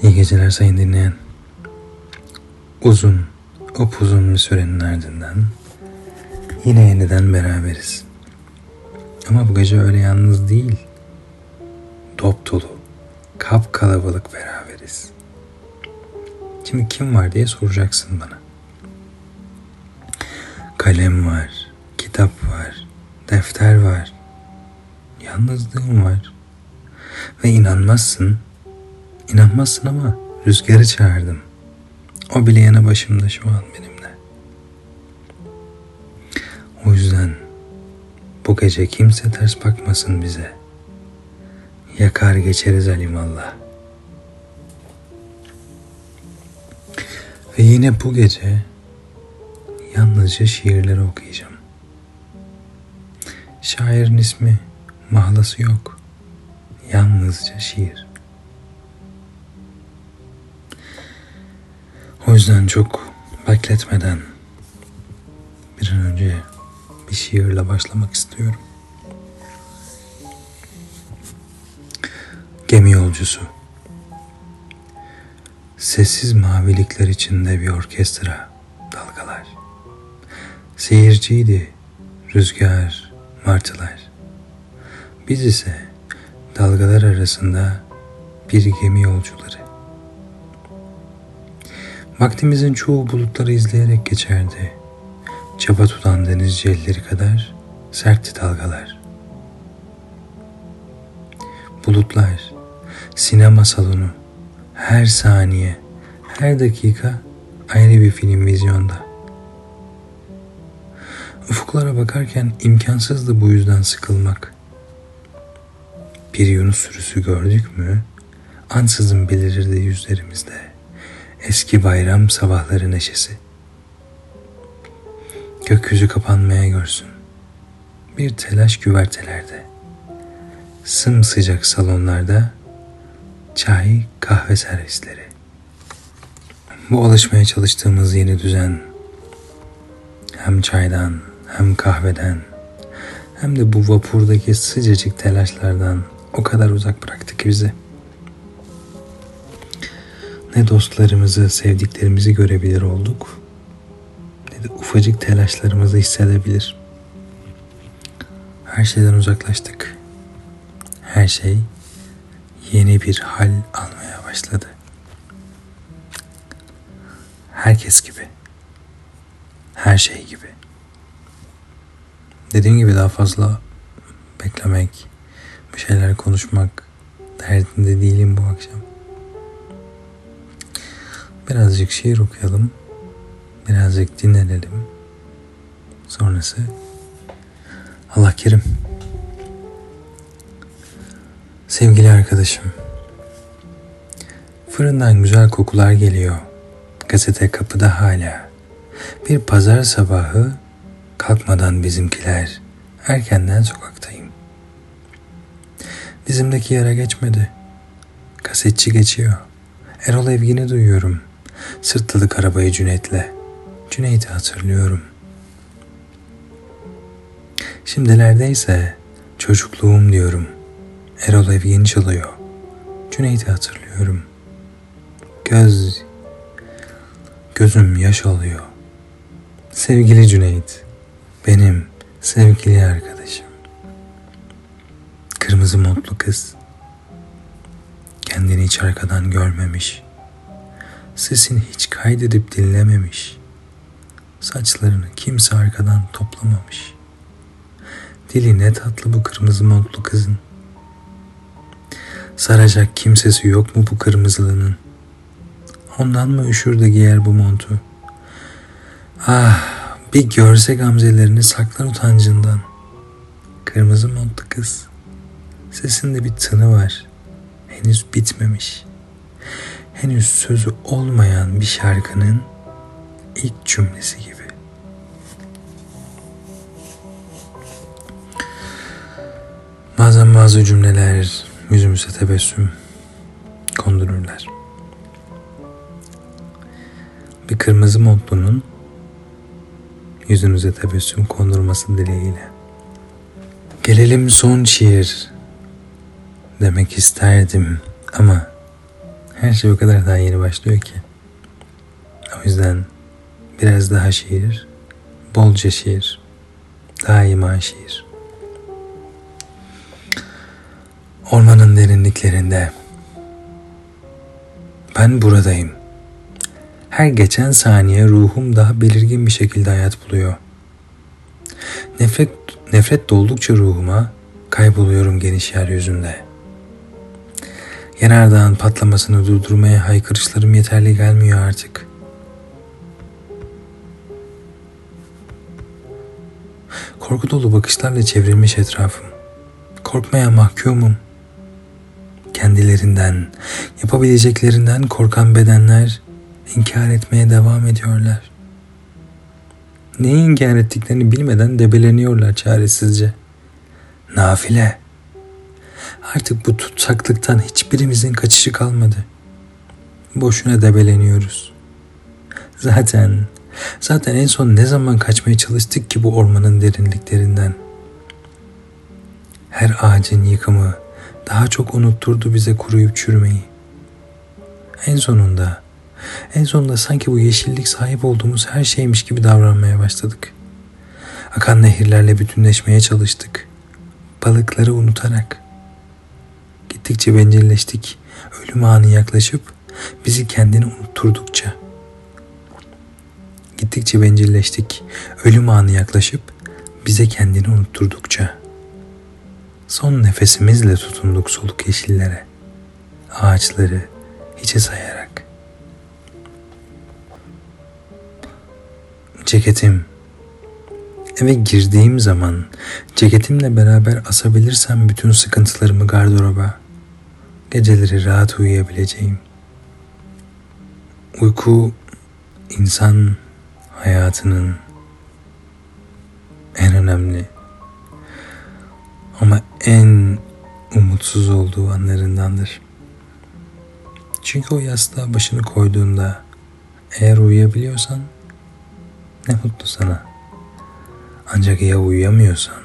İyi geceler sayın dinleyen. Uzun, upuzun bir sürenin ardından yine yeniden beraberiz. Ama bu gece öyle yalnız değil. Dop dolu, kap kalabalık beraberiz. Şimdi kim var diye soracaksın bana. Kalem var, kitap var, defter var, yalnızlığım var. Ve inanmazsın, inanmazsın ama rüzgarı çağırdım. O bile yanı başımda şu an benimle. O yüzden bu gece kimse ters bakmasın bize. Yakar geçeriz alimallah. Ve yine bu gece yalnızca şiirleri okuyacağım. Şairin ismi, mahlası yok. Yalnızca şiir. O yüzden çok bekletmeden bir an önce bir şiirle başlamak istiyorum. Gemi yolcusu. Sessiz mavilikler içinde bir orkestra, dalgalar. Seyirciydi rüzgar, martılar. Biz ise dalgalar arasında bir gemi yolcuları. Vaktimizin çoğu bulutları izleyerek geçerdi. Çaba tutan denizci elleri kadar sertti dalgalar. Bulutlar, sinema salonu, her saniye, her dakika ayrı bir film vizyonda. Ufuklara bakarken imkansızdı bu yüzden sıkılmak. Bir Yunus sürüsü gördük mü ansızın belirirdi yüzlerimizde eski bayram sabahları neşesi. Gökyüzü kapanmaya görsün. Bir telaş güvertelerde. Sımsıcak salonlarda çay kahve servisleri. Bu alışmaya çalıştığımız yeni düzen hem çaydan hem kahveden hem de bu vapurdaki sıcacık telaşlardan o kadar uzak bıraktı ki bizi. Ne dostlarımızı, sevdiklerimizi görebilir olduk ne de ufacık telaşlarımızı hissedebilir. Her şeyden uzaklaştık. Her şey yeni bir hal almaya başladı. Herkes gibi. Her şey gibi. Dediğim gibi daha fazla beklemek, bir şeyler konuşmak derdinde değilim bu akşam. Birazcık şiir okuyalım. Birazcık dinlenelim. Sonrası Allah kerim. Sevgili arkadaşım. Fırından güzel kokular geliyor. Gazete kapıda hala. Bir pazar sabahı kalkmadan bizimkiler erkenden sokaktayım. Dizimdeki yara geçmedi. Kasetçi geçiyor. Erol Evgin'i duyuyorum. Sırtladık arabayı Cüneyt'le. Cüneyt'i hatırlıyorum. Şimdilerdeyse çocukluğum diyorum. Erol Evgin çalıyor. Cüneyt'i hatırlıyorum. Göz, gözüm yaş alıyor. Sevgili Cüneyt, benim sevgili arkadaşım. Kırmızı montlu kız. Kendini hiç arkadan görmemiş. Sesini hiç kaydedip dinlememiş. Saçlarını kimse arkadan toplamamış. Dili ne tatlı bu kırmızı montlu kızın. Saracak kimsesi yok mu bu kırmızılının? Ondan mı üşür de giyer bu montu? Ah bir görse gamzelerini saklar utancından. Kırmızı montlu kız. Sesinde bir tını var. Henüz bitmemiş. Henüz sözü olmayan bir şarkının ilk cümlesi gibi. Bazen bazı cümleler yüzümüze tebessüm kondururlar. Bir kırmızı montlunun yüzünüze tebessüm kondurması dileğiyle. Gelelim son şiir demek isterdim ama Her şey o kadar daha yeni başlıyor ki. O yüzden biraz daha şiir, bolca şiir, daima şiir. Ormanın derinliklerinde ben buradayım. Her geçen saniye ruhum daha belirgin bir şekilde hayat buluyor. Nefret nefret doldukça ruhuma kayboluyorum geniş yeryüzünde.'' Yanardağın patlamasını durdurmaya haykırışlarım yeterli gelmiyor artık. Korku dolu bakışlarla çevrilmiş etrafım. Korkmaya mahkumum. Kendilerinden, yapabileceklerinden korkan bedenler inkar etmeye devam ediyorlar. Neyi inkar ettiklerini bilmeden debeleniyorlar çaresizce. Nafile. Artık bu tutsaklıktan hiçbirimizin kaçışı kalmadı. Boşuna debeleniyoruz. Zaten, zaten en son ne zaman kaçmaya çalıştık ki bu ormanın derinliklerinden? Her ağacın yıkımı daha çok unutturdu bize kuruyup çürümeyi. En sonunda, en sonunda sanki bu yeşillik sahip olduğumuz her şeymiş gibi davranmaya başladık. Akan nehirlerle bütünleşmeye çalıştık. Balıkları unutarak. Gittikçe bencilleştik. Ölüm anı yaklaşıp bizi kendini unutturdukça. Gittikçe bencilleştik. Ölüm anı yaklaşıp bize kendini unutturdukça. Son nefesimizle tutunduk soluk yeşillere. Ağaçları hiçe sayarak. Ceketim Eve girdiğim zaman ceketimle beraber asabilirsem bütün sıkıntılarımı gardıroba, geceleri rahat uyuyabileceğim. Uyku insan hayatının en önemli ama en umutsuz olduğu anlarındandır. Çünkü o yastığa başını koyduğunda eğer uyuyabiliyorsan ne mutlu sana. Ancak ya uyuyamıyorsan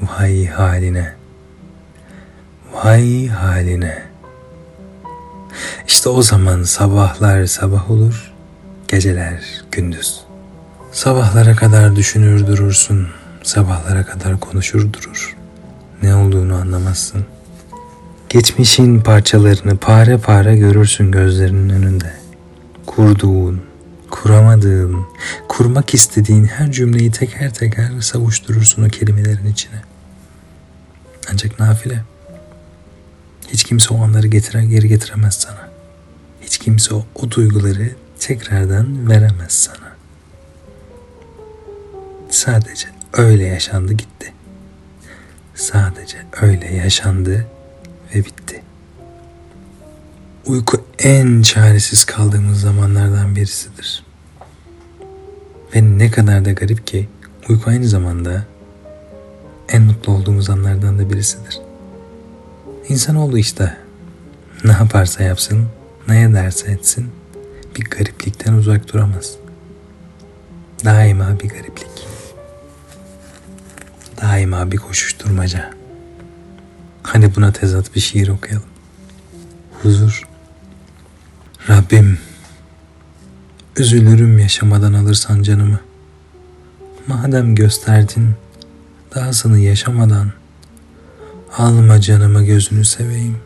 vay haline.'' Vay haline. İşte o zaman sabahlar sabah olur, geceler gündüz. Sabahlara kadar düşünür durursun, sabahlara kadar konuşur durur. Ne olduğunu anlamazsın. Geçmişin parçalarını pare pare görürsün gözlerinin önünde. Kurduğun, kuramadığın, kurmak istediğin her cümleyi teker teker savuşturursun o kelimelerin içine. Ancak nafile. Hiç kimse o anları getiren geri getiremez sana. Hiç kimse o, o duyguları tekrardan veremez sana. Sadece öyle yaşandı gitti. Sadece öyle yaşandı ve bitti. Uyku en çaresiz kaldığımız zamanlardan birisidir. Ve ne kadar da garip ki uyku aynı zamanda en mutlu olduğumuz anlardan da birisidir. İnsanoğlu işte ne yaparsa yapsın, ne ederse etsin bir gariplikten uzak duramaz. Daima bir gariplik. Daima bir koşuşturmaca. Hadi buna tezat bir şiir okuyalım. Huzur. Rabbim, üzülürüm yaşamadan alırsan canımı. Madem gösterdin, dahasını yaşamadan Alma canımı gözünü seveyim.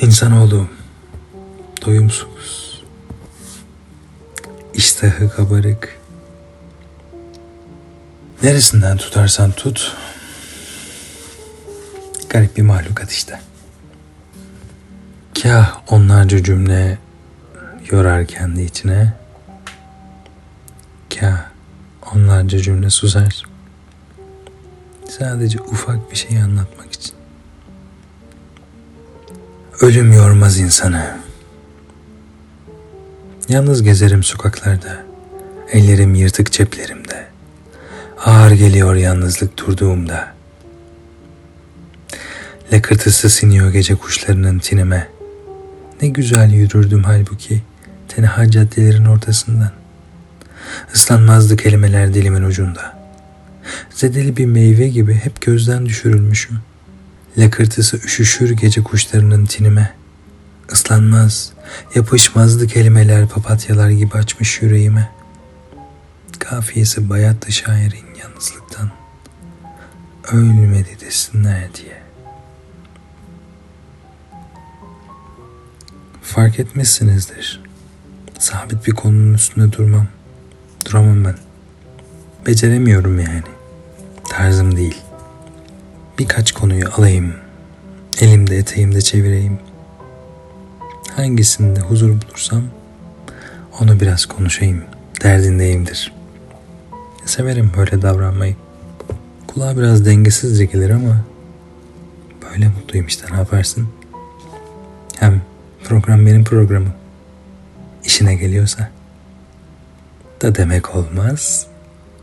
İnsanoğlu doyumsuz, iştahı kabarık. Neresinden tutarsan tut, garip bir mahlukat işte. Kah onlarca cümle yorar kendi içine, kah onlarca cümle susar. Sadece ufak bir şey anlatmak için. Ölüm yormaz insanı. Yalnız gezerim sokaklarda. Ellerim yırtık ceplerimde. Ağır geliyor yalnızlık durduğumda. Lakırtısı siniyor gece kuşlarının tinime. Ne güzel yürürdüm halbuki tenha caddelerin ortasından. Islanmazdı kelimeler dilimin ucunda. Zedeli bir meyve gibi hep gözden düşürülmüşüm. Lakırtısı üşüşür gece kuşlarının tinime. Islanmaz, yapışmazdı kelimeler papatyalar gibi açmış yüreğime. Kafiyesi bayattı şairin yalnızlıktan. Ölmedi desinler diye. Fark etmişsinizdir. Sabit bir konunun üstünde durmam. Duramam ben. Beceremiyorum yani. Tarzım değil. Birkaç konuyu alayım. Elimde eteğimde çevireyim. Hangisinde huzur bulursam onu biraz konuşayım. Derdindeyimdir. Severim böyle davranmayı. Kulağa biraz dengesizce gelir ama böyle mutluyum işte ne yaparsın. Hem program benim programım. İşine geliyorsa da demek olmaz.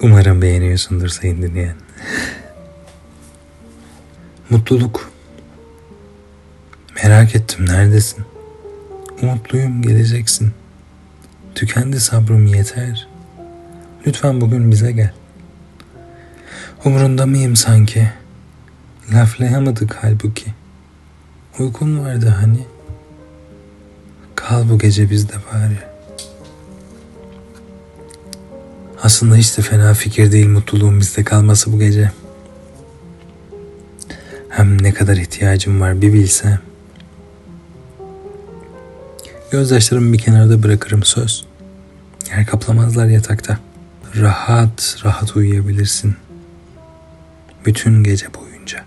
Umarım beğeniyorsundur sayın dinleyen. Mutluluk. Merak ettim neredesin? Umutluyum geleceksin. Tükendi sabrım yeter. Lütfen bugün bize gel. Umurunda mıyım sanki? Laflayamadık halbuki. Uykun vardı hani. Kal bu gece bizde bari. Aslında hiç de fena fikir değil mutluluğun bizde kalması bu gece. Hem ne kadar ihtiyacım var bir bilsem. Gözyaşlarımı bir kenarda bırakırım söz. Yer kaplamazlar yatakta. Rahat rahat uyuyabilirsin. Bütün gece boyunca.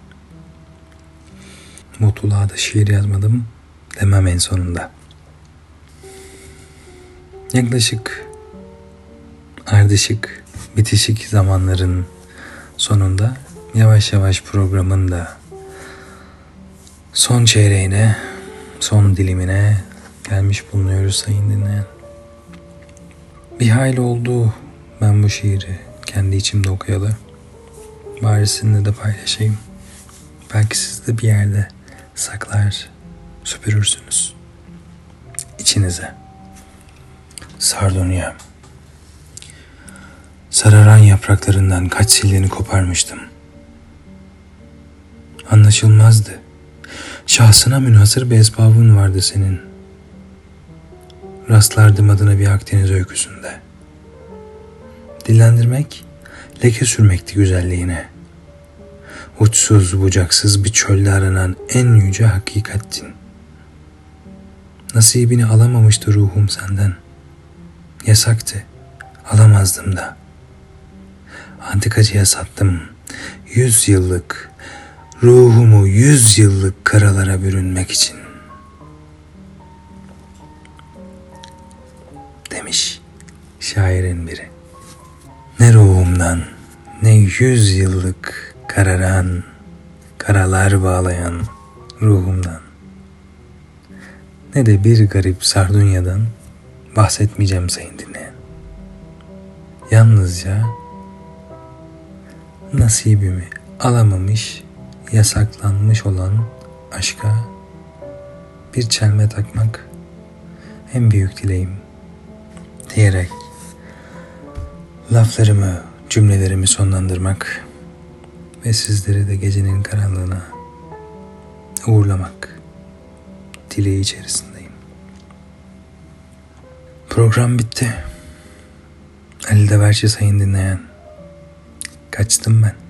Mutluluğa da şiir yazmadım demem en sonunda. Yaklaşık ardışık bitişik zamanların sonunda yavaş yavaş programın da son çeyreğine, son dilimine gelmiş bulunuyoruz sayın dinleyen. Bir hayli oldu ben bu şiiri kendi içimde okuyalı. Bari sizinle de paylaşayım. Belki siz de bir yerde saklar, süpürürsünüz. İçinize. Sardunya. Sararan yapraklarından kaç sildiğini koparmıştım. Anlaşılmazdı. Şahsına münhasır bir esbabın vardı senin. Rastlardım adına bir Akdeniz öyküsünde. Dillendirmek, leke sürmekti güzelliğine. Uçsuz bucaksız bir çölde aranan en yüce hakikattin. Nasibini alamamıştı ruhum senden. Yasaktı, alamazdım da. Antikacıya sattım. Yüz yıllık, ruhumu yüz yıllık karalara bürünmek için. Demiş şairin biri. Ne ruhumdan, ne yüz yıllık kararan, karalar bağlayan ruhumdan. Ne de bir garip Sardunya'dan bahsetmeyeceğim sayın dinleyen. Yalnızca nasibimi alamamış, yasaklanmış olan aşka bir çelme takmak en büyük dileğim diyerek laflarımı, cümlelerimi sonlandırmak ve sizleri de gecenin karanlığına uğurlamak dileği içerisindeyim. Program bitti. Ali Deverci sayın dinleyen. Качтан байна.